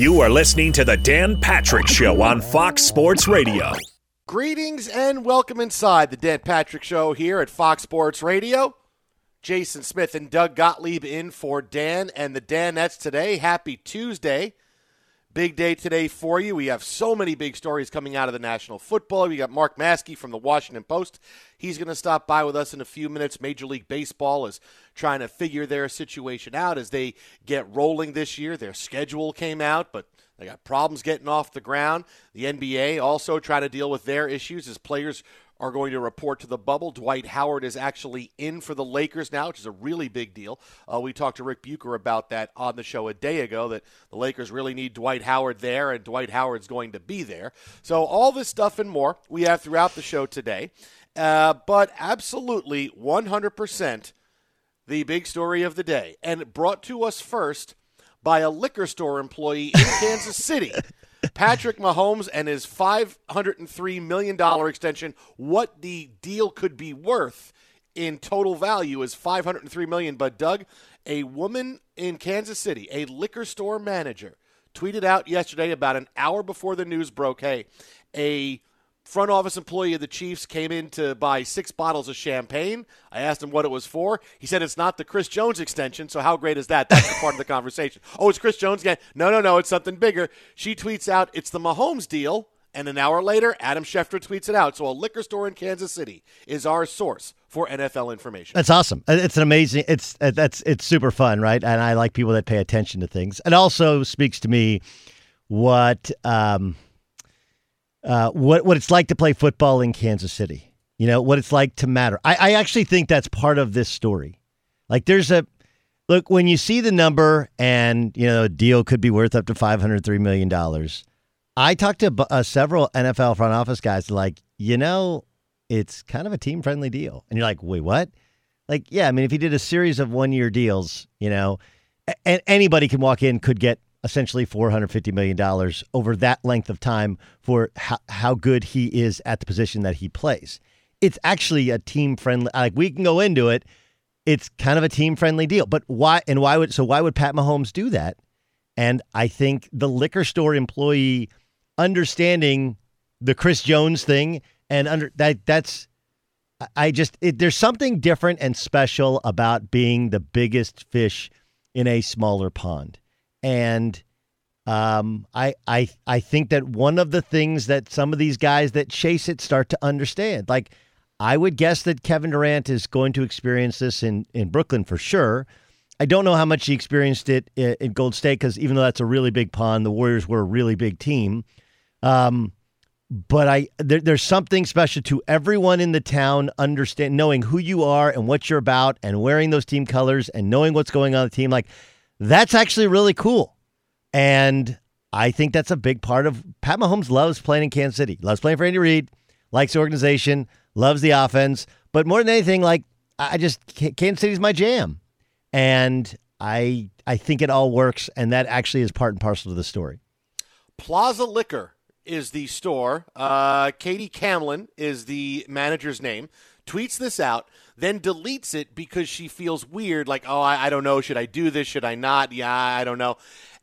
You are listening to The Dan Patrick Show on Fox Sports Radio. Greetings and welcome inside the Dan Patrick Show here at Fox Sports Radio. Jason Smith and Doug Gottlieb in for Dan and the Danettes today. Happy Tuesday. Big day today for you. We have so many big stories coming out of the National Football. We got Mark Maske from the Washington Post. He's going to stop by with us in a few minutes. Major League Baseball is trying to figure their situation out as they get rolling this year. Their schedule came out, but they got problems getting off the ground. The NBA also trying to deal with their issues as players are going to report to the bubble. Dwight Howard is actually in for the Lakers now, which is a really big deal. Uh, we talked to Rick Bucher about that on the show a day ago that the Lakers really need Dwight Howard there, and Dwight Howard's going to be there. So, all this stuff and more we have throughout the show today. Uh, but absolutely 100% the big story of the day, and brought to us first by a liquor store employee in Kansas City. Patrick Mahomes and his $503 million extension, what the deal could be worth in total value is 503 million. But, Doug, a woman in Kansas City, a liquor store manager, tweeted out yesterday about an hour before the news broke hey, a front office employee of the Chiefs came in to buy six bottles of champagne. I asked him what it was for. He said it's not the Chris Jones extension. So how great is that? That's part of the conversation. Oh, it's Chris Jones again. No, no, no. It's something bigger. She tweets out it's the Mahomes deal. And an hour later, Adam Schefter tweets it out. So a liquor store in Kansas City is our source for NFL information. That's awesome. It's an amazing. It's that's it's super fun, right? And I like people that pay attention to things. It also speaks to me what um, uh, what what it's like to play football in Kansas City. You know what it's like to matter. I, I actually think that's part of this story. Like there's a look when you see the number and you know a deal could be worth up to five hundred three million dollars. I talked to uh, several NFL front office guys like you know it's kind of a team friendly deal, and you're like, wait, what? Like, yeah, I mean, if he did a series of one year deals, you know, and anybody can walk in could get essentially $450 million over that length of time for how, how good he is at the position that he plays. It's actually a team friendly, like we can go into it. It's kind of a team friendly deal. But why, and why would, so why would Pat Mahomes do that? And I think the liquor store employee understanding the Chris Jones thing and under that, that's, I just, it, there's something different and special about being the biggest fish in a smaller pond. And um, I I I think that one of the things that some of these guys that chase it start to understand, like I would guess that Kevin Durant is going to experience this in in Brooklyn for sure. I don't know how much he experienced it in, Gold State because even though that's a really big pond, the Warriors were a really big team. Um, but I there, there's something special to everyone in the town understand knowing who you are and what you're about and wearing those team colors and knowing what's going on the team. Like that's actually really cool. And I think that's a big part of Pat Mahomes loves playing in Kansas City, loves playing for Andy Reid, likes the organization, loves the offense. But more than anything, like I just Kansas City's my jam. And I I think it all works, and that actually is part and parcel to the story. Plaza Liquor is the store. Uh, Katie Camlin is the manager's name. Tweets this out then deletes it because she feels weird, like, oh, I, I don't know, should I do this? Should I not? Yeah, I don't know.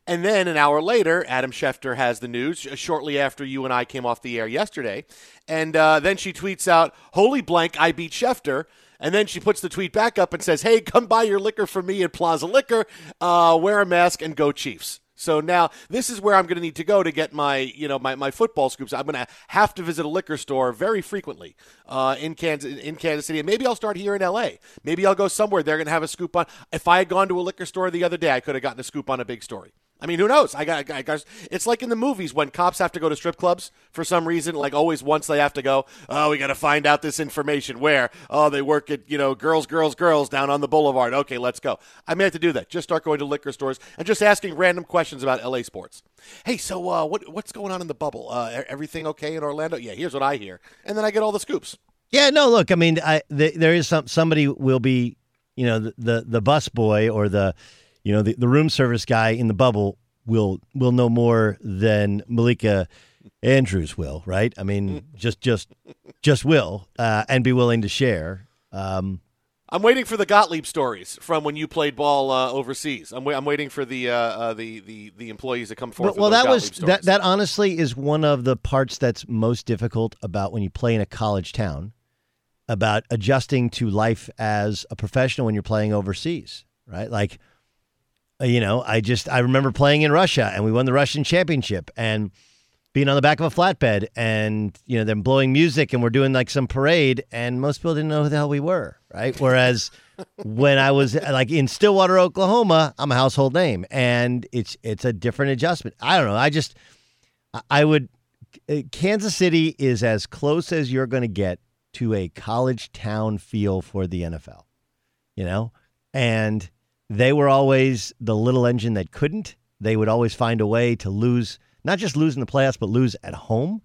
And then an hour later, Adam Schefter has the news uh, shortly after you and I came off the air yesterday. And uh, then she tweets out, Holy blank, I beat Schefter. And then she puts the tweet back up and says, Hey, come buy your liquor for me at Plaza Liquor, uh, wear a mask, and go Chiefs. So now this is where I'm going to need to go to get my, you know, my, my football scoops. I'm going to have to visit a liquor store very frequently uh, in Kansas in Kansas City, and maybe I'll start here in L.A. Maybe I'll go somewhere they're going to have a scoop on. If I had gone to a liquor store the other day, I could have gotten a scoop on a big story. I mean, who knows? I got, I got. It's like in the movies when cops have to go to strip clubs for some reason. Like always, once they have to go, oh, we got to find out this information. Where? Oh, they work at you know, girls, girls, girls down on the boulevard. Okay, let's go. I may have to do that. Just start going to liquor stores and just asking random questions about LA sports. Hey, so uh, what what's going on in the bubble? Uh, everything okay in Orlando? Yeah, here's what I hear, and then I get all the scoops. Yeah, no, look, I mean, I, the, there is some somebody will be, you know, the the, the bus boy or the you know, the, the room service guy in the bubble will will know more than Malika Andrews will, right? I mean, just just just will uh, and be willing to share. Um, I'm waiting for the Gottlieb stories from when you played ball uh, overseas. I'm, wa- I'm waiting for the, uh, uh, the the the employees that come forward. Well, that was Gottlieb that. stories. That honestly is one of the parts that's most difficult about when you play in a college town, about adjusting to life as a professional when you're playing overseas, right? Like, you know, I just I remember playing in Russia and we won the Russian championship and being on the back of a flatbed and you know them blowing music and we're doing like some parade and most people didn't know who the hell we were, right? Whereas when I was like in Stillwater, Oklahoma, I'm a household name and it's it's a different adjustment. I don't know. I just I- I would uh, Kansas City is as close as you're going to get to a college town feel for the NFL. You know? And they were always the little engine that couldn't. They would always find a way to lose, not just lose in the playoffs, but lose at home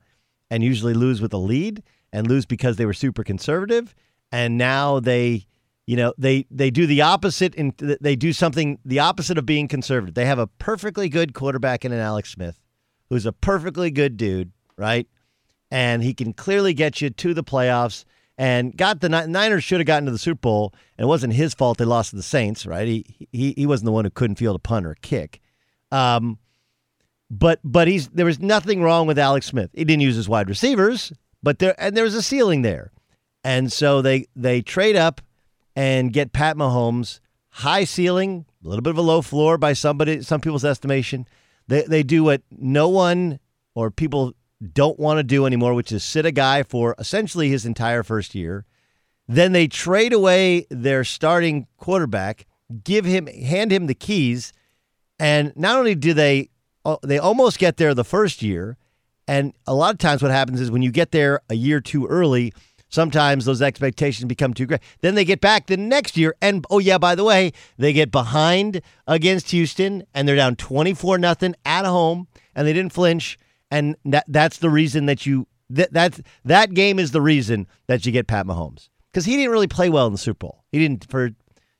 and usually lose with a lead and lose because they were super conservative. And now they, you know, they they do the opposite and they do something the opposite of being conservative. They have a perfectly good quarterback in an Alex Smith, who's a perfectly good dude, right? And he can clearly get you to the playoffs. And got the Niners should have gotten to the Super Bowl, and it wasn't his fault they lost to the Saints, right? He he he wasn't the one who couldn't field a punt or a kick. Um, but but he's there was nothing wrong with Alex Smith. He didn't use his wide receivers, but there and there was a ceiling there, and so they they trade up and get Pat Mahomes, high ceiling, a little bit of a low floor by somebody some people's estimation. They they do what no one or people don't want to do anymore, which is sit a guy for essentially his entire first year. Then they trade away their starting quarterback, give him hand him the keys, and not only do they oh, they almost get there the first year, and a lot of times what happens is when you get there a year too early, sometimes those expectations become too great. Then they get back the next year, and oh yeah, by the way, they get behind against Houston, and they're down twenty four nothing at home, and they didn't flinch, and that that's the reason that you that that that game is the reason that you get Pat Mahomes because he didn't really play well in the Super Bowl. He didn't for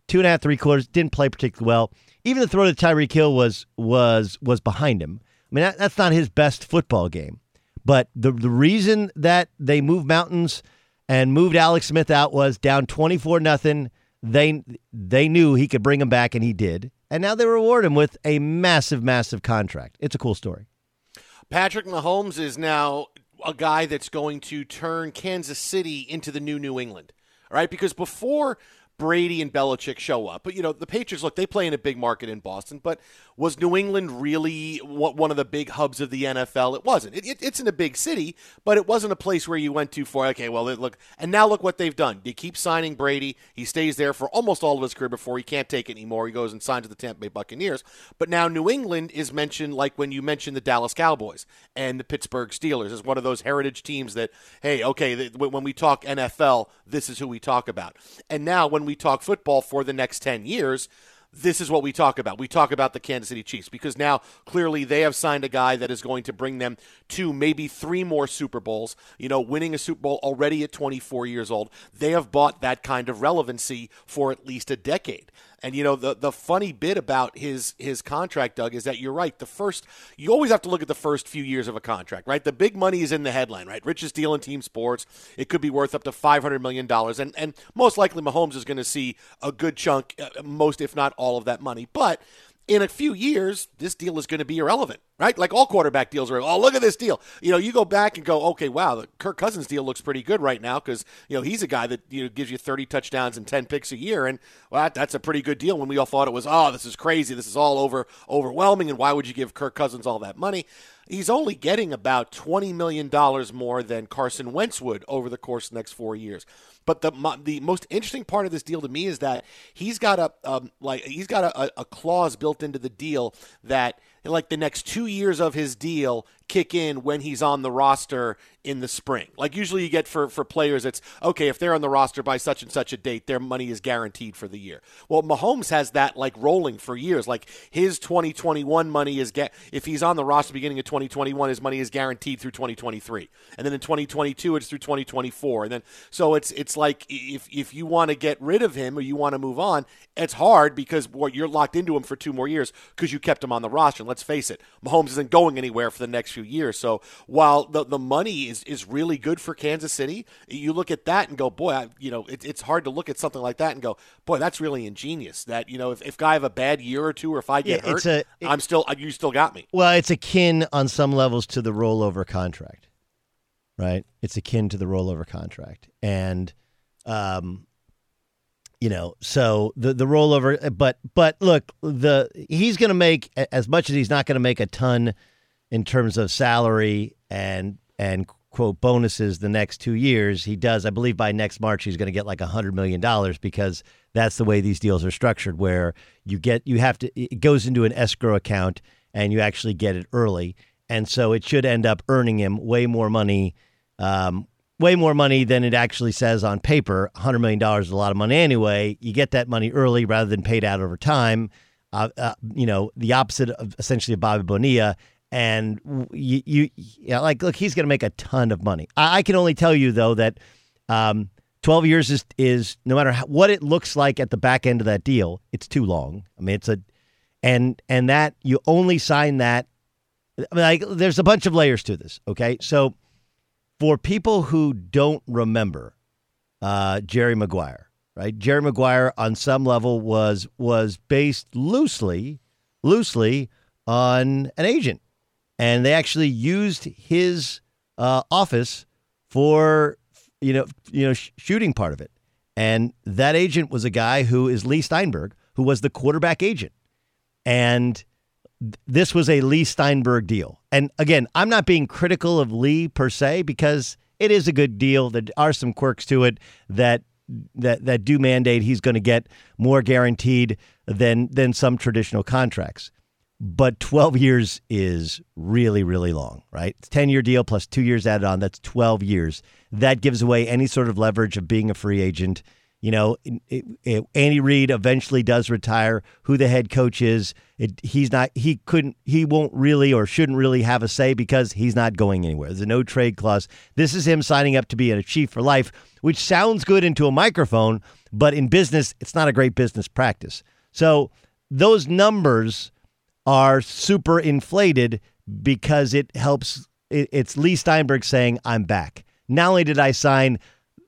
two and a half, three quarters, didn't play particularly well. Even the throw to Tyreek Hill was was was behind him. I mean, that, that's not his best football game. But the the reason that they moved mountains and moved Alex Smith out was down twenty four nothing. They they knew he could bring him back, and he did. And now they reward him with a massive, massive contract. It's a cool story. Patrick Mahomes is now a guy that's going to turn Kansas City into the new New England. All right, because before Brady and Belichick show up, but you know the Patriots look they play in a big market in Boston, but was New England really one of the big hubs of the NFL? It wasn't. It, it, it's in a big city, but it wasn't a place where you went to for okay, well look, and now look what they've done. They keep signing Brady. He stays there for almost all of his career before he can't take it anymore. He goes and signs with the Tampa Bay Buccaneers. But now New England is mentioned like when you mentioned the Dallas Cowboys and the Pittsburgh Steelers as one of those heritage teams that hey, okay, when we talk NFL, this is who we talk about. And now when we talk football for the next 10 years, this is what we talk about. We talk about the Kansas City Chiefs because now clearly they have signed a guy that is going to bring them to maybe three more Super Bowls. You know, winning a Super Bowl already at 24 years old. They have bought that kind of relevancy for at least a decade. And you know the the funny bit about his his contract, Doug, is that you're right. The first you always have to look at the first few years of a contract, right? The big money is in the headline, right? Richest deal in team sports. It could be worth up to five hundred million dollars, and and most likely Mahomes is going to see a good chunk, uh, most if not all of that money. But in a few years, this deal is going to be irrelevant, right? Like all quarterback deals are. Oh, look at this deal. You know, you go back and go, okay, wow, the Kirk Cousins deal looks pretty good right now because you know he's a guy that you know gives you 30 touchdowns and 10 picks a year, and well, that's a pretty good deal. When we all thought it was, oh, this is crazy, this is all over overwhelming, and why would you give Kirk Cousins all that money? He's only getting about $20 million more than Carson Wentz would over the course of the next four years. But the the most interesting part of this deal to me is that he's got a um, like he's got a, a clause built into the deal that like the next two years of his deal kick in when he's on the roster in the spring. Like usually you get for for players, it's okay if they're on the roster by such and such a date, their money is guaranteed for the year. Well, Mahomes has that like rolling for years. Like his 2021 money is get if he's on the roster beginning of 2021, his money is guaranteed through 2023, and then in 2022 it's through 2024, and then so it's it's like if if you want to get rid of him or you want to move on, it's hard because what you're locked into him for two more years because you kept him on the roster. And let's face it, Mahomes isn't going anywhere for the next few years. So while the the money is is really good for Kansas City, you look at that and go, boy, I, you know, it, it's hard to look at something like that and go, boy, that's really ingenious. That you know, if if I have a bad year or two, or if I get Yeah, hurt, a- it- I'm still you still got me. Well, it's akin on some levels to the rollover contract, right? It's akin to the rollover contract, and um, you know, so the the rollover. But but look, the he's going to make as much as he's not going to make a ton in terms of salary and and quote bonuses the next two years. He does, I believe, by next March he's going to get like a hundred million dollars because that's the way these deals are structured, where you get you have to it goes into an escrow account and you actually get it early, and so it should end up earning him way more money. Um, way more money than it actually says on paper. $100 million is a lot of money anyway. You get that money early rather than paid out over time. Uh, uh, you know, the opposite of essentially of Bobby Bonilla. And you, you yeah, like, look, he's going to make a ton of money. I, I can only tell you, though, that um, 12 years is, is no matter how, what it looks like at the back end of that deal, it's too long. I mean, it's a, and, and that you only sign that. I mean, like, there's a bunch of layers to this. Okay. So, for people who don't remember uh, Jerry Maguire, right? Jerry Maguire on some level was was based loosely, loosely on an agent, and they actually used his uh, office for you know you know sh- shooting part of it, and that agent was a guy who is Leigh Steinberg, who was the quarterback agent, and this was a Leigh Steinberg deal. And again, I'm not being critical of Leigh per se because it is a good deal. There are some quirks to it that that that do mandate he's going to get more guaranteed than than some traditional contracts. But 12 years is really really long, right? It's 10 year deal plus 2 years added on, that's 12 years. That gives away any sort of leverage of being a free agent. You know, it, it, Andy Reid eventually does retire. Who the head coach is, it, he's not. He couldn't. He won't really or shouldn't really have a say because he's not going anywhere. There's a no trade clause. This is him signing up to be a chief for life, which sounds good into a microphone, but in business, it's not a great business practice. So those numbers are super inflated because it helps. It, it's Leigh Steinberg saying, "I'm back." Not only did I sign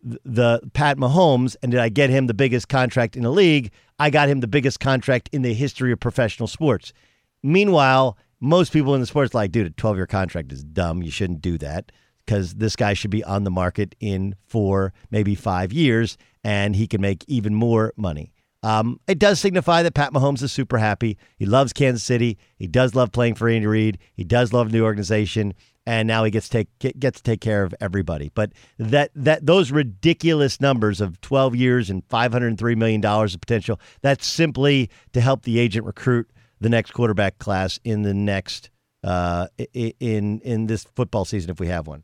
the Pat Mahomes and did I get him the biggest contract in the league, I got him the biggest contract in the history of professional sports. Meanwhile, most people in the sports like, dude, a 12 year contract is dumb. You shouldn't do that because this guy should be on the market in four, maybe five years, and he can make even more money. Um, it does signify that Pat Mahomes is super happy. He loves Kansas City. He does love playing for Andy Reid. He does love the organization, and now he gets to take gets to take care of everybody. But that that those ridiculous numbers of twelve years and five hundred three million dollars of potential that's simply to help the agent recruit the next quarterback class in the next uh, in in this football season if we have one.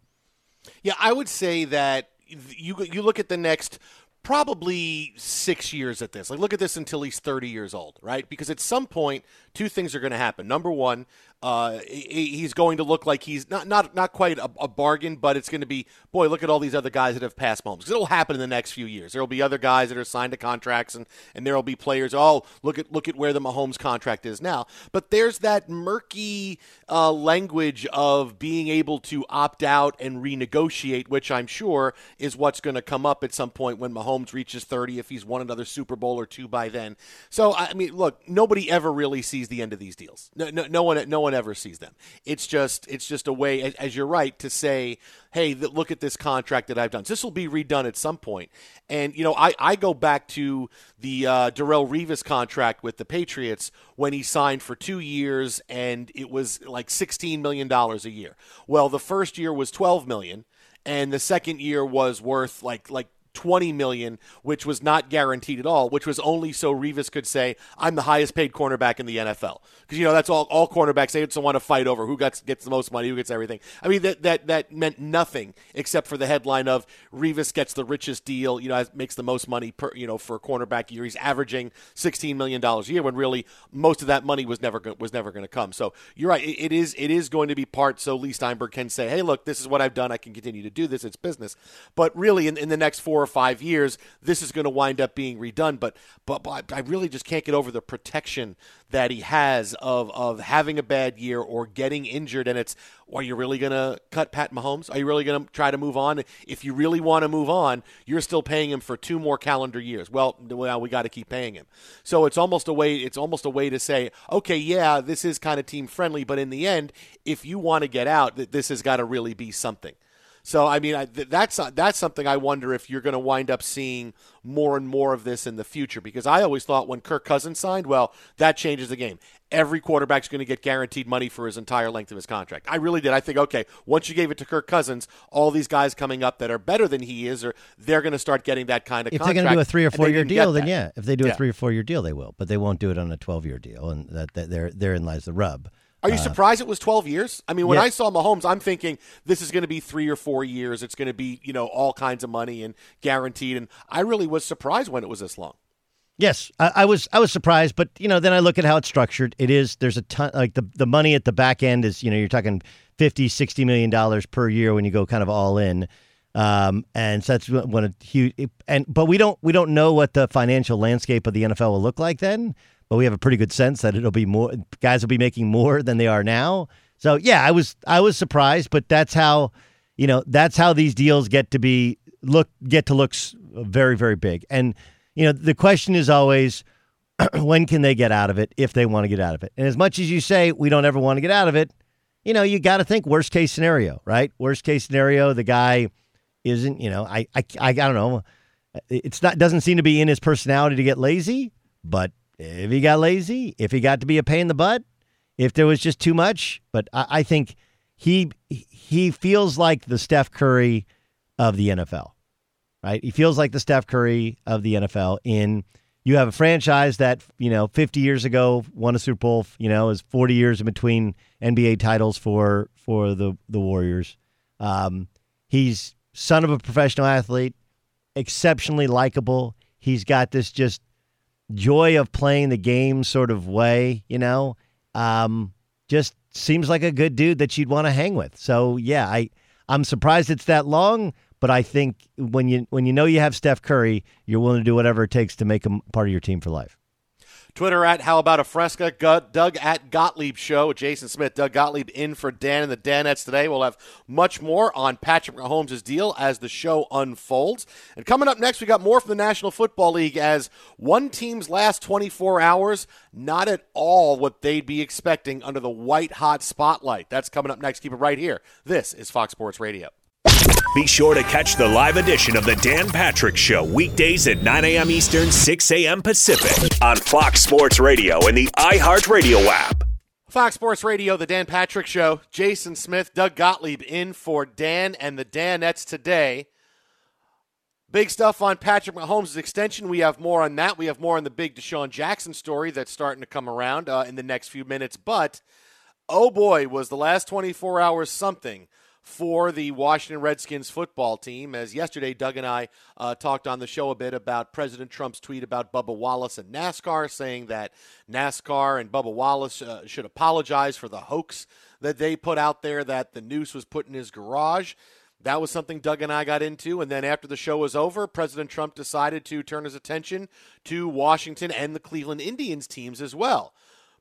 Yeah, I would say that you you look at the next probably six years at this. Like, look at this until he's 30 years old, right? Because at some point, two things are going to happen. Number one, uh, he's going to look like he's not not not quite a, a bargain, but it's going to be, boy, look at all these other guys that have passed Mahomes. it'll happen in the next few years. There will be other guys that are signed to contracts, and and there will be players. Oh, look at look at where the Mahomes contract is now. But there's that murky uh, language of being able to opt out and renegotiate, which I'm sure is what's going to come up at some point when Mahomes reaches 30, if he's won another Super Bowl or two by then. So I mean, look, nobody ever really sees the end of these deals. No, no, no one, no one ever sees them. It's just, it's just a way, as, you're right, to say, hey, look at this contract that I've done. This will be redone at some point. And you know, I, I go back to the uh, Darrelle Revis contract with the Patriots when he signed for two years, and it was like 16 million dollars a year. Well, the first year was 12 million, and the second year was worth like like 20 million which was not guaranteed at all which was only so Revis could say I'm the highest paid cornerback in the NFL because you know that's all all cornerbacks they just want to fight over who gets gets the most money who gets everything. I mean that that that meant nothing except for the headline of Revis gets the richest deal you know makes the most money per you know for a cornerback year. He's averaging 16 million dollars a year when really most of that money was never was never going to come. So you're right it, it is it is going to be part so Leigh Steinberg can say hey look this is what I've done. I can continue to do this. It's business. But really in, in the next four four or five years, this is going to wind up being redone. But, but, but I really just can't get over the protection that he has of of having a bad year or getting injured. And it's, are you really going to cut Pat Mahomes? Are you really going to try to move on? If you really want to move on, you're still paying him for two more calendar years. Well, well, we got to keep paying him. So it's almost a way. It's almost a way to say, okay, yeah, this is kind of team friendly, but in the end, if you want to get out, this has got to really be something. So I mean, I, that's uh, that's something I wonder if you're going to wind up seeing more and more of this in the future. Because I always thought when Kirk Cousins signed, well, that changes the game. Every quarterback's going to get guaranteed money for his entire length of his contract. I really did. I think, okay, once you gave it to Kirk Cousins, all these guys coming up that are better than he is, or they're going to start getting that kind of. If contract, they're going to do a three or four year deal, then yeah. If they do yeah. a three or four year deal, they will. But they won't do it on a twelve year deal, and that, that there therein lies the rub. Are you uh, surprised it was 12 years? I mean, when yeah. I saw Mahomes, I'm thinking this is going to be three or four years. It's going to be, you know, all kinds of money and guaranteed. And I really was surprised when it was this long. Yes, I, I, was. I was surprised, but you know, then I look at how it's structured. It is there's a ton like the the money at the back end is you know you're talking 50, 60 million dollars per year when you go kind of all in, um, and so that's one a huge. And but we don't we don't know what the financial landscape of the NFL will look like then but we have a pretty good sense that it'll be more guys will be making more than they are now. So yeah, I was I was surprised, but that's how you know that's how these deals get to be look get to look very very big. And you know the question is always when can they get out of it if they want to get out of it. And as much as you say we don't ever want to get out of it, you know you got to think worst case scenario, right? Worst case scenario, the guy isn't you know I I I don't know. It's not doesn't seem to be in his personality to get lazy, but if he got lazy, if he got to be a pain in the butt, if there was just too much. But I, I think he he feels like the Steph Curry of the NFL, right? He feels like the Steph Curry of the NFL. In you have a franchise that you know 50 years ago won a Super Bowl. You know, is 40 years in between NBA titles for for the the Warriors. Um, he's son of a professional athlete, exceptionally likable. He's got this just joy of playing the game sort of way, you know, um, just seems like a good dude that you'd want to hang with. So yeah, I I'm surprised it's that long, but I think when you when you know you have Steph Curry, you're willing to do whatever it takes to make him part of your team for life. Twitter at How About a Fresca, Doug at Gottlieb Show, Jason Smith, Doug Gottlieb in for Dan and the Danettes today. We'll have much more on Patrick Mahomes' deal as the show unfolds. And coming up next, we got more from the National Football League as one team's last 24 hours, not at all what they'd be expecting under the white hot spotlight. That's coming up next. Keep it right here. This is Fox Sports Radio. Be sure to catch the live edition of the Dan Patrick Show weekdays at 9 a.m. Eastern, 6 a.m. Pacific on Fox Sports Radio and the iHeartRadio app. Fox Sports Radio, the Dan Patrick Show. Jason Smith, Doug Gottlieb in for Dan and the Danettes today. Big stuff on Patrick Mahomes' extension. We have more on that. We have more on the big DeSean Jackson story that's starting to come around uh, in the next few minutes. But, oh boy, was the last 24 hours something for the Washington Redskins football team. As yesterday, Doug and I uh, talked on the show a bit about President Trump's tweet about Bubba Wallace and NASCAR, saying that NASCAR and Bubba Wallace uh, should apologize for the hoax that they put out there that the noose was put in his garage. That was something Doug and I got into. And then after the show was over, President Trump decided to turn his attention to Washington and the Cleveland Indians teams as well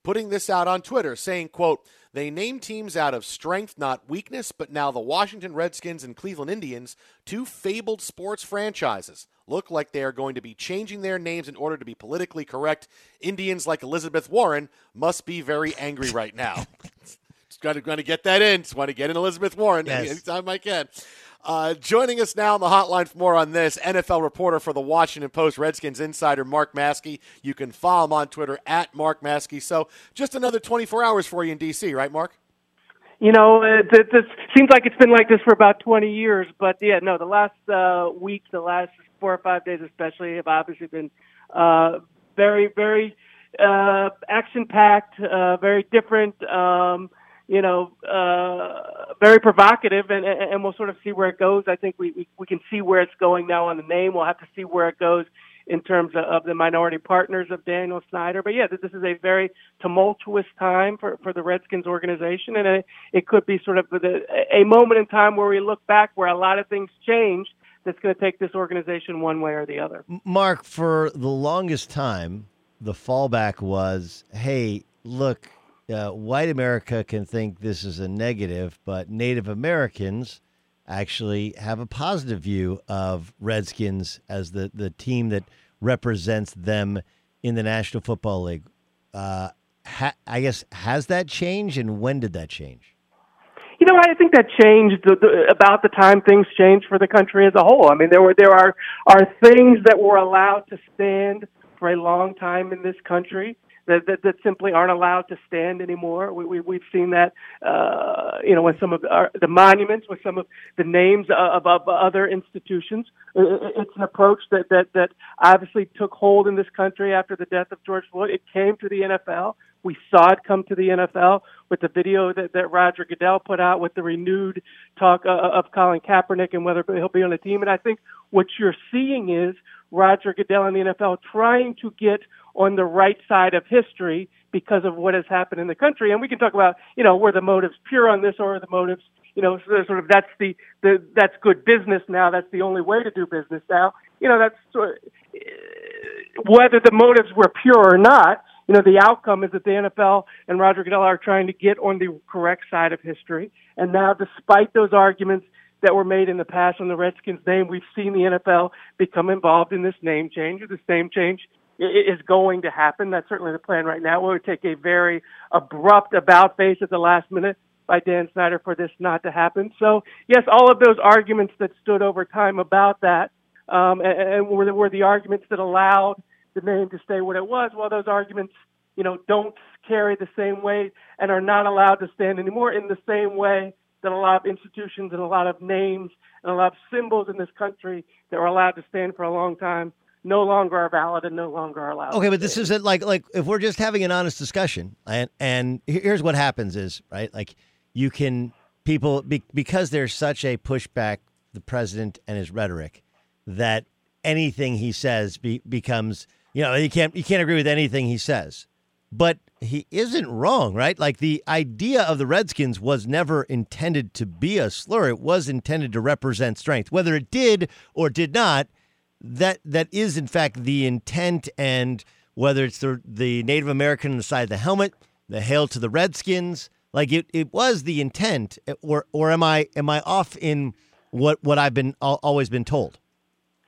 putting this out on Twitter, saying, quote, they name teams out of strength, not weakness, but now the Washington Redskins and Cleveland Indians, two fabled sports franchises, look like they are going to be changing their names in order to be politically correct. Indians like Elizabeth Warren must be very angry right now. Just got to, going to get that in. Just want to get in Elizabeth Warren yes. anytime I can. Uh, joining us now on the hotline for more on this, NFL reporter for the Washington Post, Redskins insider Mark Maske. You can follow him on Twitter at Mark Maske. So just another 24 hours for you in D.C., right, Mark? You know, it, it, it seems like it's been like this for about 20 years, but yeah, no, the last uh, week, the last four or five days especially, have obviously been uh, very, very uh, action packed, uh, very different. Um, you know, uh, very provocative, and, and we'll sort of see where it goes. I think we, we, we can see where it's going now on the name. We'll have to see where it goes in terms of, of the minority partners of Daniel Snyder. But yeah, this is a very tumultuous time for, for the Redskins organization, and it, it could be sort of the, a moment in time where we look back where a lot of things changed that's going to take this organization one way or the other. Mark, for the longest time, the fallback was, "Hey, look, uh, white America can think this is a negative, but Native Americans." actually have a positive view of Redskins as the, the team that represents them in the National Football League. Uh, ha- I guess has that changed, and when did that change? You know, I think that changed the, the, about the time things changed for the country as a whole. I mean, there were there are are things that were allowed to stand for a long time in this country that, that, that simply aren't allowed to stand anymore. We, we, we've seen that, uh, you know, with some of our, the monuments, with some of the names of, of other institutions. It's an approach that, that, that obviously took hold in this country after the death of George Floyd. It came to the NFL. We saw it come to the NFL with the video that, that Roger Goodell put out with the renewed talk uh, of Colin Kaepernick and whether he'll be on the team. And I think what you're seeing is Roger Goodell and the NFL trying to get on the right side of history because of what has happened in the country. And we can talk about, you know, were the motives pure on this or the motives, you know, sort of that's the, the that's good business now. That's the only way to do business now. You know, that's sort of, uh, whether the motives were pure or not. You know, the outcome is that the NFL and Roger Goodell are trying to get on the correct side of history. And now, despite those arguments that were made in the past on the Redskins name, we've seen the NFL become involved in this name change this name change is going to happen. That's certainly the plan right now. We would take a very abrupt about face at the last minute by Dan Snyder for this not to happen. So, yes, all of those arguments that stood over time about that um, and, and were, the, were the arguments that allowed the name to stay what it was. Well, those arguments, you know, don't carry the same weight and are not allowed to stand anymore in the same way that a lot of institutions and a lot of names and a lot of symbols in this country that were allowed to stand for a long time no longer are valid and no longer are allowed. Okay, but this isn't like like if we're just having an honest discussion, and and here's what happens is right, like you can people be, because there's such a pushback the president and his rhetoric that anything he says be, becomes you know you can't you can't agree with anything he says, but he isn't wrong, right? Like the idea of the Redskins was never intended to be a slur; it was intended to represent strength, whether it did or did not that that is in fact the intent and whether it's the the Native American on the side of the helmet, the hail to the Redskins, like it, it was the intent, or or am I am I off in what what I've been always been told?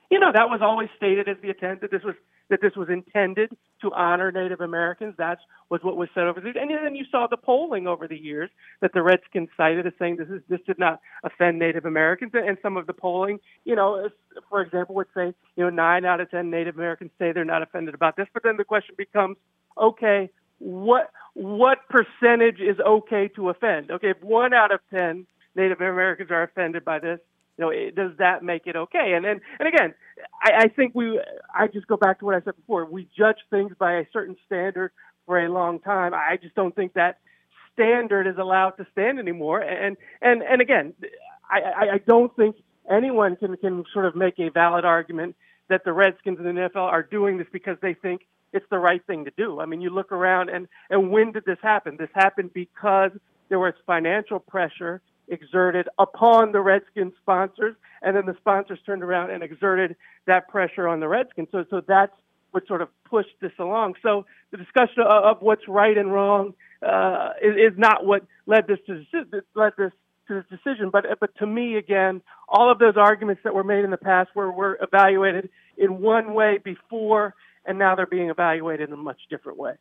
You know that was always stated as the intent that this was that this was intended to honor Native Americans. That was what was said over the and then you saw the polling over the years that the Redskins cited as saying this is this did not offend Native Americans, and some of the polling, you know, for example, would say you know nine out of ten Native Americans say they're not offended about this, but then the question becomes, okay, what what percentage is okay to offend? Okay, if one out of ten Native Americans are offended by this, you know, it, does that make it okay? And then, and again, I, I think we, I just go back to what I said before. We judge things by a certain standard for a long time. I just don't think that standard is allowed to stand anymore. And and and again, I, I, I don't think anyone can can sort of make a valid argument that the Redskins and the NFL are doing this because they think it's the right thing to do. I mean, you look around and and when did this happen? This happened because there was financial pressure exerted upon the Redskins sponsors, and then the sponsors turned around and exerted that pressure on the Redskins. So, so that's what sort of pushed this along. So the discussion of, of what's right and wrong uh, is, is not what led this to led this to this decision. But but to me, again, all of those arguments that were made in the past were were evaluated in one way before, and now they're being evaluated in a much different way.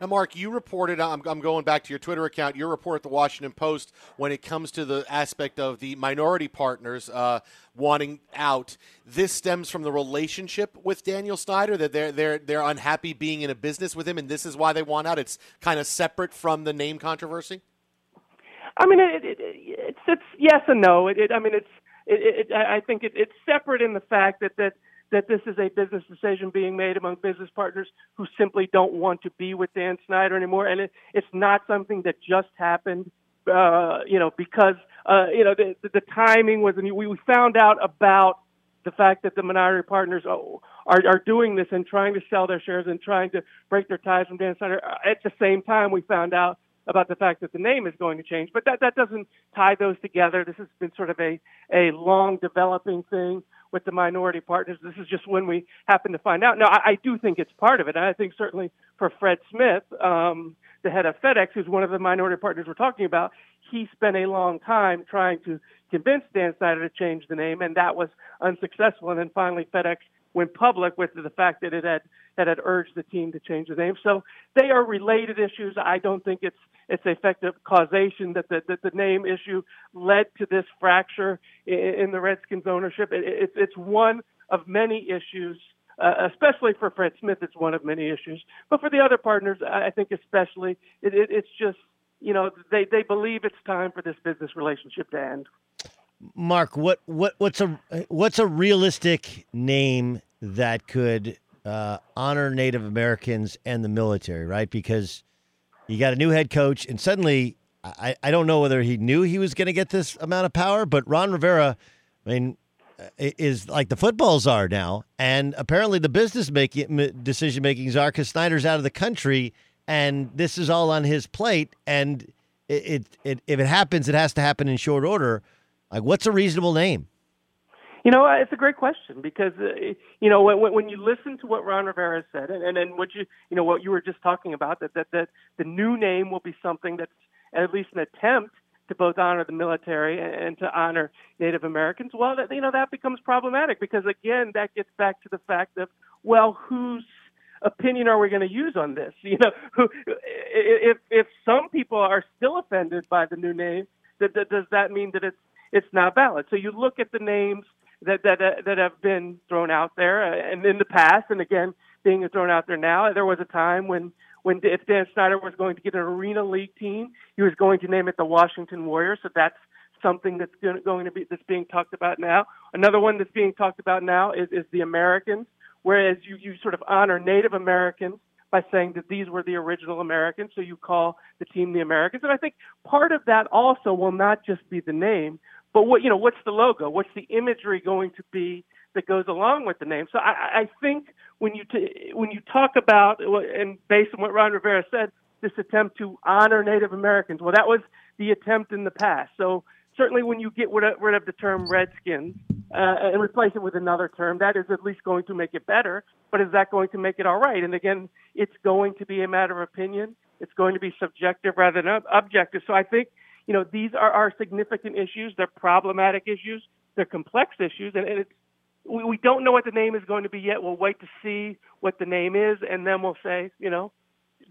Now, Mark, you reported, I'm, I'm going back to your Twitter account, your report at the Washington Post when it comes to the aspect of the minority partners uh, wanting out. This stems from the relationship with Daniel Snyder, that they're, they're, they're unhappy being in a business with him, and this is why they want out. It's kind of separate from the name controversy? I mean, it, it, it's, it's yes and no. It, I mean, it's, it, I think it's separate in the fact that, that – that this is a business decision being made among business partners who simply don't want to be with Dan Snyder anymore. And it, it's not something that just happened, uh, you know, because, uh, you know, the, the, timing was, and we, found out about the fact that the minority partners are, are doing this and trying to sell their shares and trying to break their ties from Dan Snyder. At the same time, we found out about the fact that the name is going to change. But that that doesn't tie those together. This has been sort of a a long developing thing with the minority partners. This is just when we happen to find out. Now, I, I do think it's part of it. And I think certainly for Fred Smith, um, the head of FedEx, who's one of the minority partners we're talking about, he spent a long time trying to convince Dan Snyder to change the name, and that was unsuccessful. And then finally, FedEx went public with the fact that it had that had urged the team to change the name. So they are related issues. I don't think it's it's effective causation that the that the name issue led to this fracture in, the Redskins ownership. It, it, it's one of many issues. Uh, especially for Fred Smith, it's one of many issues. But for the other partners, I think especially, it, it, it's just you know they they believe it's time for this business relationship to end. Mark, what what what's a what's a realistic name that could uh, honor Native Americans and the military, right? Because you got a new head coach, and suddenly I, I don't know whether he knew he was going to get this amount of power, but Ron Rivera, I mean, is like the footballs are now, and apparently the business making decision makings are because Snyder's out of the country, and this is all on his plate, and it, it, it if it happens, it has to happen in short order. Like, what's a reasonable name? You know, it's a great question because uh, you know when, when you listen to what Ron Rivera said, and, and and what you you know what you were just talking about that that that the new name will be something that's at least an attempt to both honor the military and to honor Native Americans. Well, that, you know that becomes problematic because again that gets back to the fact of well, whose opinion are we going to use on this? You know, if if some people are still offended by the new name, that, that does that mean that it's it's not valid. So you look at the names that that uh, that have been thrown out there, uh, and in the past, and again being thrown out there now. There was a time when when if Dan Snyder was going to get an arena league team, he was going to name it the Washington Warriors. So that's something that's going to be that's being talked about now. Another one that's being talked about now is is the Americans, whereas you you sort of honor Native Americans by saying that these were the original Americans, so you call the team the Americans. And I think part of that also will not just be the name, but what you know, what's the logo? What's the imagery going to be that goes along with the name? So I, I think when you t- when you talk about and based on what Ron Rivera said, this attempt to honor Native Americans, well, that was the attempt in the past. So certainly, when you get rid of, rid of the term Redskins uh, and replace it with another term, that is at least going to make it better. But is that going to make it all right? And again, it's going to be a matter of opinion. It's going to be subjective rather than objective. So I think you know, these are, are significant issues. They're problematic issues. They're complex issues, and, and it's we, we don't know what the name is going to be yet. We'll wait to see what the name is, and then we'll say, you know,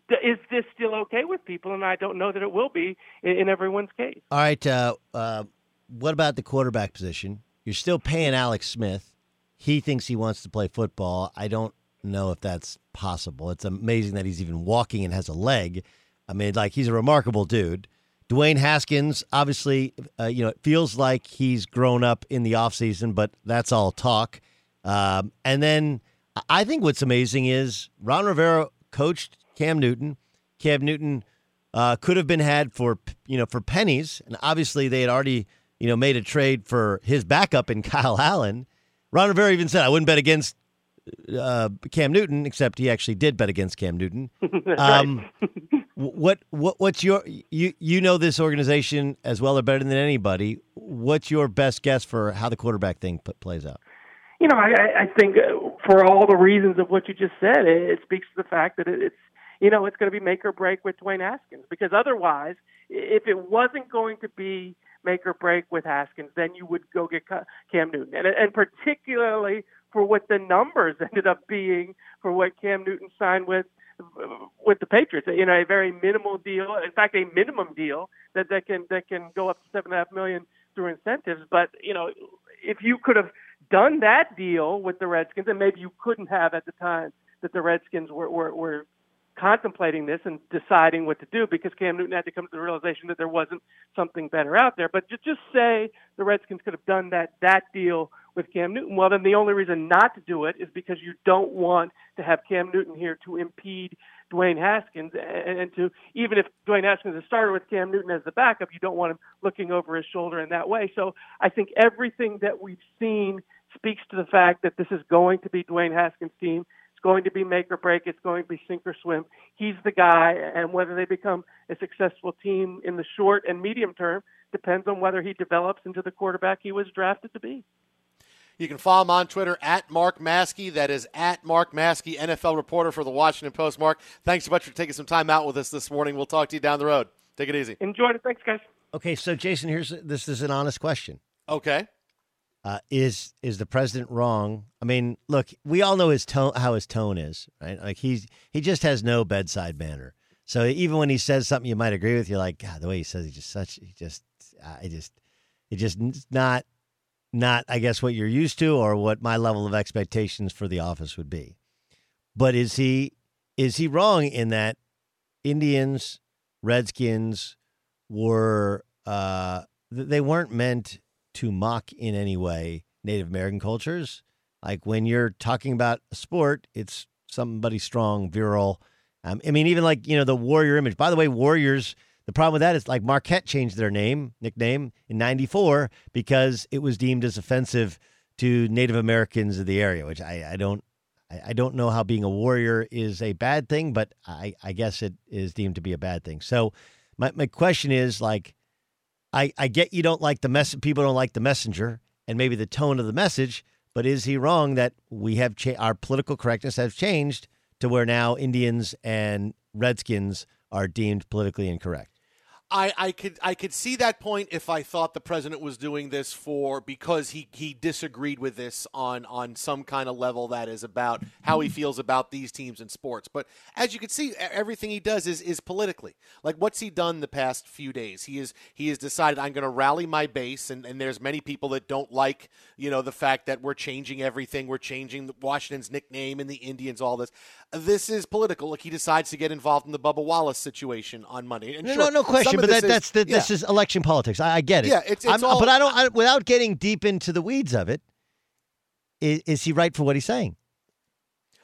is this still okay with people? And I don't know that it will be in, in everyone's case. All right. Uh, uh, what about the quarterback position? You're still paying Alex Smith. He thinks he wants to play football. I don't know if that's possible. It's amazing that he's even walking and has a leg. I mean, like he's a remarkable dude. Dwayne Haskins, obviously, uh, you know, it feels like he's grown up in the offseason, but that's all talk. Um, and then I think what's amazing is Ron Rivera coached Cam Newton. Cam Newton uh, could have been had for you know for pennies, and obviously they had already you know made a trade for his backup in Kyle Allen. Ron Rivera even said, "I wouldn't bet against uh, Cam Newton, except he actually did bet against Cam Newton." Um, what what what's your you you know this organization as well or better than anybody? What's your best guess for how the quarterback thing p- plays out? You know, I, I think uh, for all the reasons of what you just said, it, it speaks to the fact that it's you know it's going to be make or break with Dwayne Haskins because otherwise, if it wasn't going to be make or break with Haskins, then you would go get Cam Newton, and and particularly for what the numbers ended up being for what Cam Newton signed with with the Patriots. You know, a very minimal deal. In fact, a minimum deal that that can that can go up to seven and a half million through incentives. But you know, if you could have done that deal with the Redskins, and maybe you couldn't have at the time that the Redskins were were, were contemplating this and deciding what to do because Cam Newton had to come to the realization that there wasn't something better out there. But just just say the Redskins could have done that that deal with Cam Newton. Well, then the only reason not to do it is because you don't want to have Cam Newton here to impede Dwayne Haskins, and, to even if Dwayne Haskins has started with Cam Newton as the backup, you don't want him looking over his shoulder in that way. So I think everything that we've seen speaks to the fact that this is going to be Dwayne Haskins' team. It's going to be make or break. It's going to be sink or swim. He's the guy, and whether they become a successful team in the short and medium term depends on whether he develops into the quarterback he was drafted to be. You can follow him on Twitter at Mark Maske. That is at Mark Maske, NFL reporter for the Washington Post. Mark, thanks so much for taking some time out with us this morning. We'll talk to you down the road. Take it easy. Enjoy it. Thanks, guys. Okay, so Jason, here's this is an honest question. Okay. Uh, is is the president wrong? I mean, look, we all know his tone, how his tone is, right? Like he's he just has no bedside manner. So even when he says something you might agree with, you're like, God, the way he says, he just such, he just, I just, it just not not I guess what you're used to or what my level of expectations for the office would be. But is he is he wrong in that Indians, Redskins were uh, they weren't meant to mock in any way Native American cultures? Like when you're talking about a sport, it's somebody strong, virile. Um, I mean, even like you know the warrior image. By the way, warriors the problem with that is like Marquette changed their name, nickname in 94 because it was deemed as offensive to Native Americans of the area, which I, I don't I, don't know how being a warrior is a bad thing, but I, I guess it is deemed to be a bad thing. So my, my question is like I, I get you don't like the mess people don't like the messenger and maybe the tone of the message, but is he wrong that we have cha- our political correctness has changed to where now Indians and Redskins are deemed politically incorrect? I, I could I could see that point if I thought the president was doing this for because he, he disagreed with this on on some kind of level that is about how he feels about these teams in sports. But as you can see, everything he does is is politically. Like what's he done the past few days? He is he has decided I'm going to rally my base, and, and there's many people that don't like you know the fact that we're changing everything. We're changing Washington's nickname and the Indians, all this. This is political. Like he decides to get involved in the Bubba Wallace situation on Monday. And no, sure, no, no question but that, is, that's the, this is election politics. I, I, get it. Yeah, it's, it's uh, all, but I don't. I, without getting deep into the weeds of it, is, is he right for what he's saying?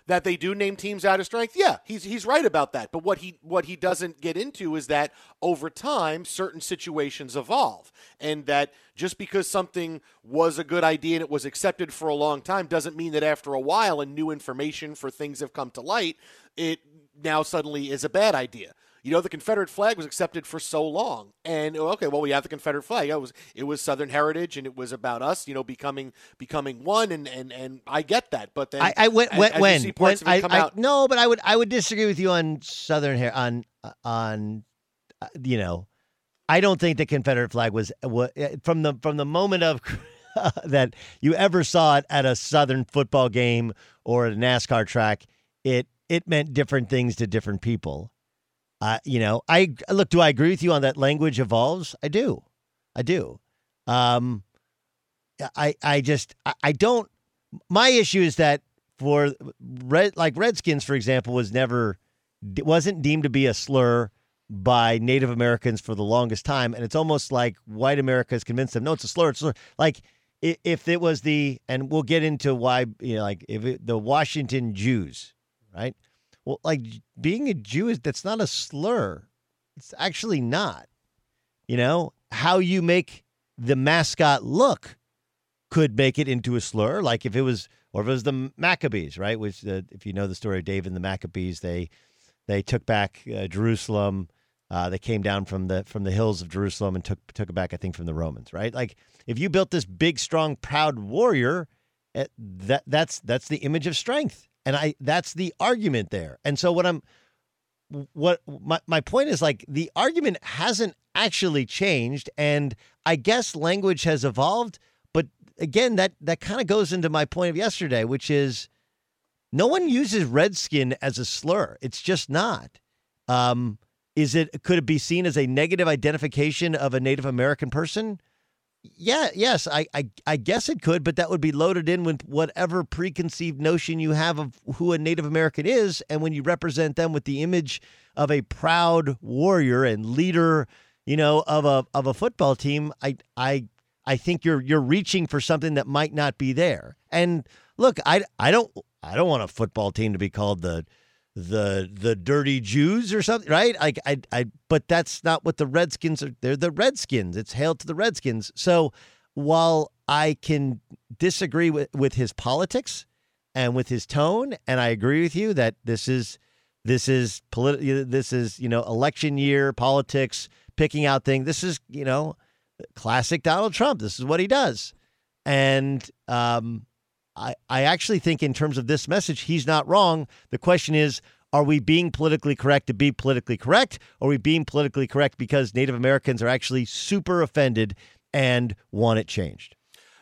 that they do name teams out of strength. Yeah, he's he's right about that. But what he what he doesn't get into is that over time certain situations evolve and that just because something was a good idea and it was accepted for a long time doesn't mean that after a while and new information for things have come to light, it now suddenly is a bad idea you know the Confederate flag was accepted for so long, and oh, okay, well we have the Confederate flag. It was it was Southern heritage, and it was about us, you know, becoming becoming one, and and and I get that, but then I, I when as, when, as when I, I no, but I would I would disagree with you on Southern hair on on uh, you know. I don't think the Confederate flag was, was from the from the moment of that you ever saw it at a Southern football game or a NASCAR track. It it meant different things to different people. You know, I look. Do I agree with you on that? Language evolves. I do. I do. Um, I I just I, I don't. My issue is that for red like Redskins, for example, was never wasn't deemed to be a slur by Native Americans for the longest time, and it's almost like white America has convinced them, no, it's a slur. It's a slur. Like if it was the, and we'll get into why, you know, like if it, the Washington Jews, right? Well, like being a Jew is that's not a slur. It's actually not. You know, how you make the mascot look could make it into a slur. Like if it was, or if it was the Maccabees, right? Which, uh, if you know the story of David and the Maccabees, they they took back uh, Jerusalem. Uh, they came down from the from the hills of Jerusalem and took took it back, I think, from the Romans, right? Like if you built this big, strong, proud warrior, eh, that that's that's the image of strength. And I that's the argument there. And so what I'm what my, my point is like the argument hasn't actually changed and I guess language has evolved, but again that that kind of goes into my point of yesterday, which is no one uses redskin as a slur. It's just not. Um, is it could it be seen as a negative identification of a Native American person? Yeah, yes, I, I, I guess it could, but that would be loaded in with whatever preconceived notion you have of who a Native American is, and when you represent them with the image of a proud warrior and leader, you know, of a of a football team, I I I think you're you're reaching for something that might not be there. And look, I I don't I don't want a football team to be called the the the dirty Jews or something, right? Like I I but that's not what the Redskins are. They're the Redskins. It's hail to the Redskins. So while I can disagree with with his politics, and with his tone. And I agree with you that this is this is politi- This is you know election year politics, picking out things. This is you know classic Donald Trump. This is what he does, and um, I I actually think in terms of this message, he's not wrong. The question is. Are we being politically correct to be politically correct? Or are we being politically correct because Native Americans are actually super offended and want it changed?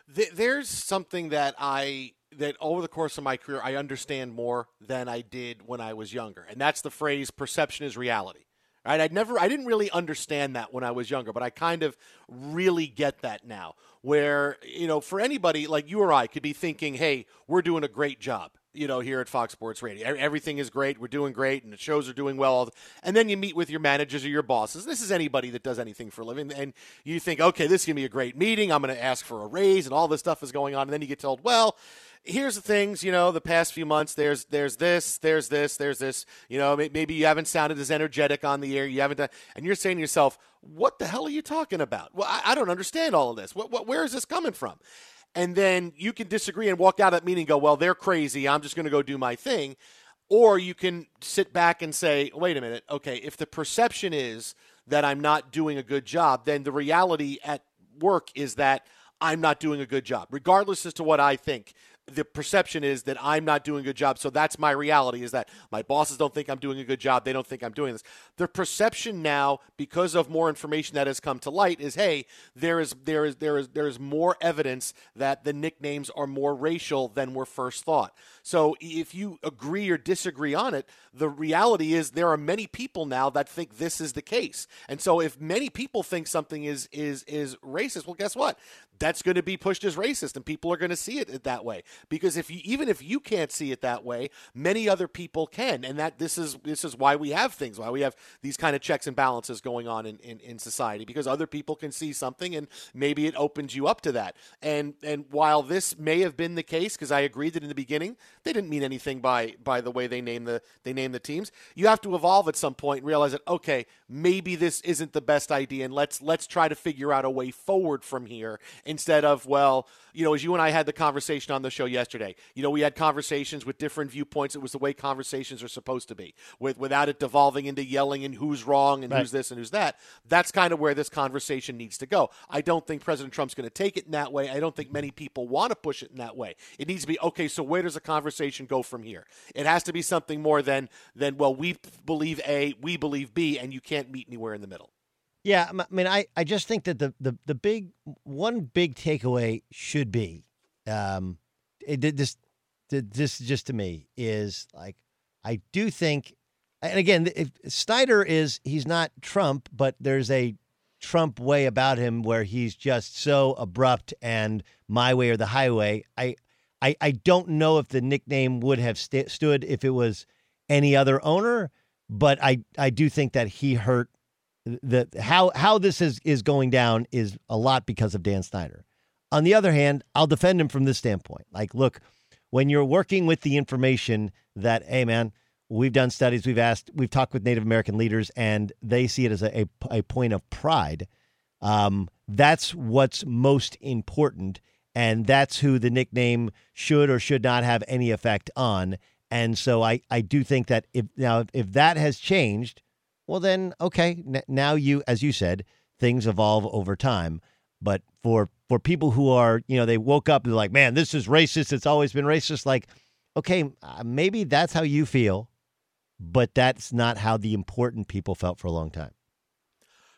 There's something that I that over the course of my career I understand more than I did when I was younger, and that's the phrase "perception is reality." Right? I never, I didn't really understand that when I was younger, but I kind of really get that now. Where you know, for anybody like you or I could be thinking, "Hey, we're doing a great job." you know, here at Fox Sports Radio. Everything is great. We're doing great, and the shows are doing well. And then you meet with your managers or your bosses. This is anybody that does anything for a living. And you think, okay, this is going to be a great meeting. I'm going to ask for a raise, and all this stuff is going on. And then you get told, well, here's the things you know the past few months there's there's this there's this there's this you know maybe you haven't sounded as energetic on the air you haven't done and you're saying to yourself what the hell are you talking about well i, I don't understand all of this what, what, where is this coming from and then you can disagree and walk out of that meeting and go, well, they're crazy. I'm just going to go do my thing. Or you can sit back and say, wait a minute. Okay, if the perception is that I'm not doing a good job, then the reality at work is that I'm not doing a good job, regardless as to what I think the perception is that I'm not doing a good job. So that's my reality is that my bosses don't think I'm doing a good job. They don't think I'm doing this. The perception now, because of more information that has come to light, is hey, there is there is there is there is more evidence that the nicknames are more racial than were first thought. So if you agree or disagree on it, the reality is there are many people now that think this is the case. And so if many people think something is is is racist, well guess what? That's going to be pushed as racist and people are going to see it that way. Because if you even if you can't see it that way, many other people can. And that this is this is why we have things, why we have these kind of checks and balances going on in, in, in society, because other people can see something and maybe it opens you up to that. And and while this may have been the case, because I agreed that in the beginning, they didn't mean anything by by the way they name the they name the teams. You have to evolve at some point and realize that okay, maybe this isn't the best idea, and let's let's try to figure out a way forward from here instead of well, you know, as you and I had the conversation on the show yesterday. You know, we had conversations with different viewpoints. It was the way conversations are supposed to be, with without it devolving into yelling and who's wrong and right. who's this and who's that. That's kind of where this conversation needs to go. I don't think President Trump's going to take it in that way. I don't think many people want to push it in that way. It needs to be okay. So where does the conversation go from here? It has to be something more than than well, we believe A, we believe B, and you can't meet anywhere in the middle. Yeah, I mean, I, I just think that the, the, the big one big takeaway should be, um, it this this just to me is like I do think, and again, if Snyder is he's not Trump, but there's a Trump way about him where he's just so abrupt and my way or the highway. I I I don't know if the nickname would have st- stood if it was any other owner, but I I do think that he hurt the how how this is is going down is a lot because of Dan Snyder. On the other hand, I'll defend him from this standpoint. Like, look, when you're working with the information that, hey, man, we've done studies, we've asked, we've talked with Native American leaders, and they see it as a, a, a point of pride. Um, that's what's most important, and that's who the nickname should or should not have any effect on. And so I, I do think that if now if that has changed, well then okay, n- now you as you said, things evolve over time. But for for people who are, you know, they woke up and they're like, man, this is racist. It's always been racist. Like, okay, uh, maybe that's how you feel, but that's not how the important people felt for a long time.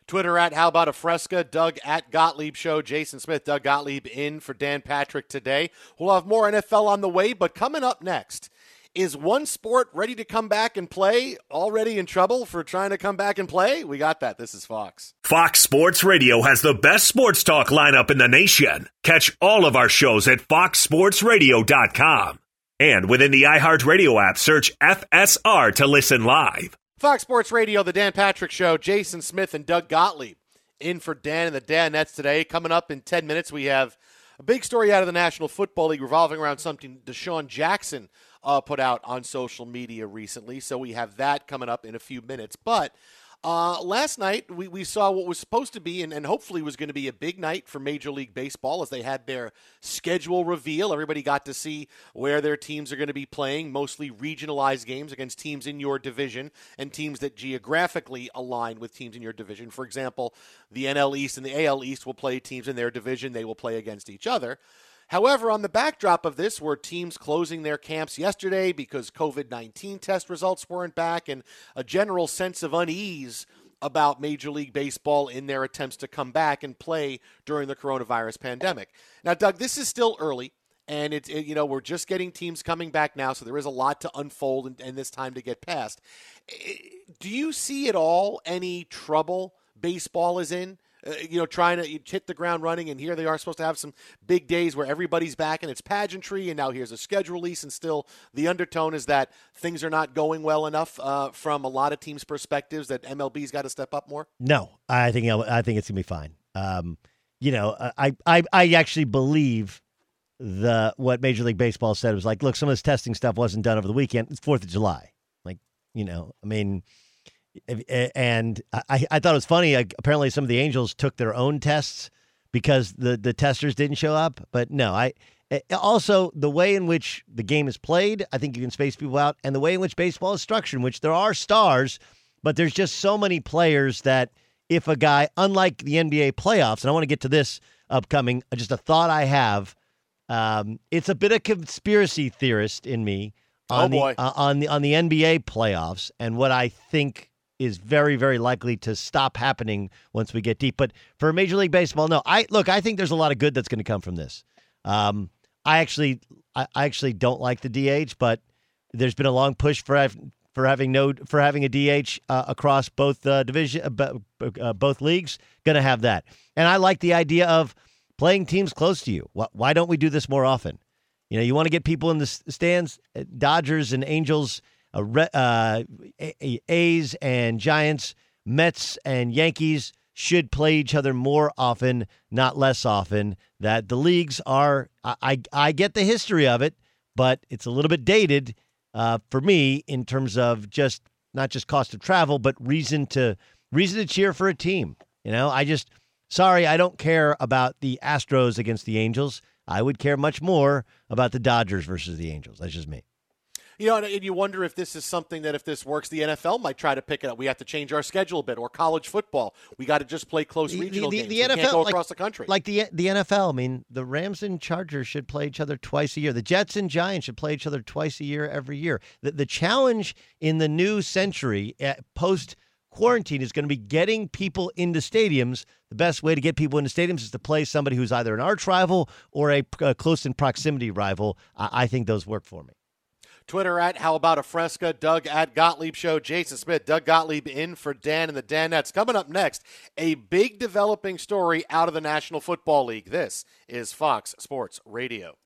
Twitter at How About a Fresca, Doug at Gottlieb Show, Jason Smith, Doug Gottlieb in for Dan Patrick today. We'll have more NFL on the way, but coming up next, is one sport ready to come back and play already in trouble for trying to come back and play? We got that. This is Fox. Fox Sports Radio has the best sports talk lineup in the nation. Catch all of our shows at foxsportsradio.com. And within the iHeartRadio app, search FSR to listen live. Fox Sports Radio, the Dan Patrick Show, Jason Smith and Doug Gottlieb in for Dan and the Danettes today. Coming up in 10 minutes, we have a big story out of the National Football League revolving around something DeSean Jackson uh, put out on social media recently. So we have that coming up in a few minutes. But Uh, last night, we, we saw what was supposed to be and, and hopefully was going to be a big night for Major League Baseball as they had their schedule reveal. Everybody got to see where their teams are going to be playing, mostly regionalized games against teams in your division and teams that geographically align with teams in your division. For example, the NL East and the AL East will play teams in their division, they will play against each other. However, on the backdrop of this were teams closing their camps yesterday because COVID 19 test results weren't back and a general sense of unease about Major League Baseball in their attempts to come back and play during the coronavirus pandemic. Now, Doug, this is still early. And it's it, you know we're just getting teams coming back now, so there is a lot to unfold and, and this time to get past. Do you see at all any trouble baseball is in uh, you know, trying to hit the ground running. And here they are supposed to have some big days where everybody's back and it's pageantry. And now here's a schedule release, and still the undertone is that things are not going well enough uh, from a lot of teams' perspectives. That MLB's got to step up more. No, I think I think it's gonna be fine. Um, you know, I, I I actually believe the what Major League Baseball said was like, look, some of this testing stuff wasn't done over the weekend. It's Fourth of July. Like, you know, I mean and I, I thought it was funny. Apparently, some of the Angels took their own tests because the the testers didn't show up. But no, I also the way in which the game is played. I think you can space people out, and the way in which baseball is structured, in which there are stars, but there's just so many players that if a guy, unlike the NBA playoffs, and I want to get to this upcoming, just a thought I have. Um, it's a bit of conspiracy theorist in me oh, on oh the uh, on the on the NBA playoffs and what I think is very, very likely to stop happening once we get deep. But for Major League Baseball, no. I look. I think there's a lot of good that's going to come from this. Um, I actually, I, I, actually don't like the DH, but there's been a long push for for having no for having a DH uh, across both uh, division, uh, uh both leagues. Going to have that, and I like the idea of playing teams close to you. Why don't we do this more often? You know, you want to get people in the stands. Uh, Dodgers and Angels uh, A's and Giants, Mets and Yankees should play each other more often, not less often. That the leagues are, I, I, I get the history of it, but it's a little bit dated uh, for me in terms of just not just cost of travel, but reason to reason to cheer for a team. You know, I just sorry, I don't care about the Astros against the Angels. I would care much more about the Dodgers versus the Angels. That's just me. You know, and, you wonder if this is something that if this works, the NFL might try to pick it up. We have to change our schedule a bit, or college football. We got to just play close regional the, the, games. The NFL, go like, across the country. Like the the NFL. I mean, the Rams and Chargers should play each other twice a year. The Jets and Giants should play each other twice a year every year. The the challenge in the new century eh, post quarantine is going to be getting people into stadiums. The best way to get people into stadiums is to play somebody who's either an arch rival or a, a close in proximity rival. I, I think those work for me. Twitter at How About a Fresca, Doug at Gottlieb Show, Jason Smith, Doug Gottlieb in for Dan and the Danettes. Coming up next, a big developing story out of the National Football League. This is Fox Sports Radio.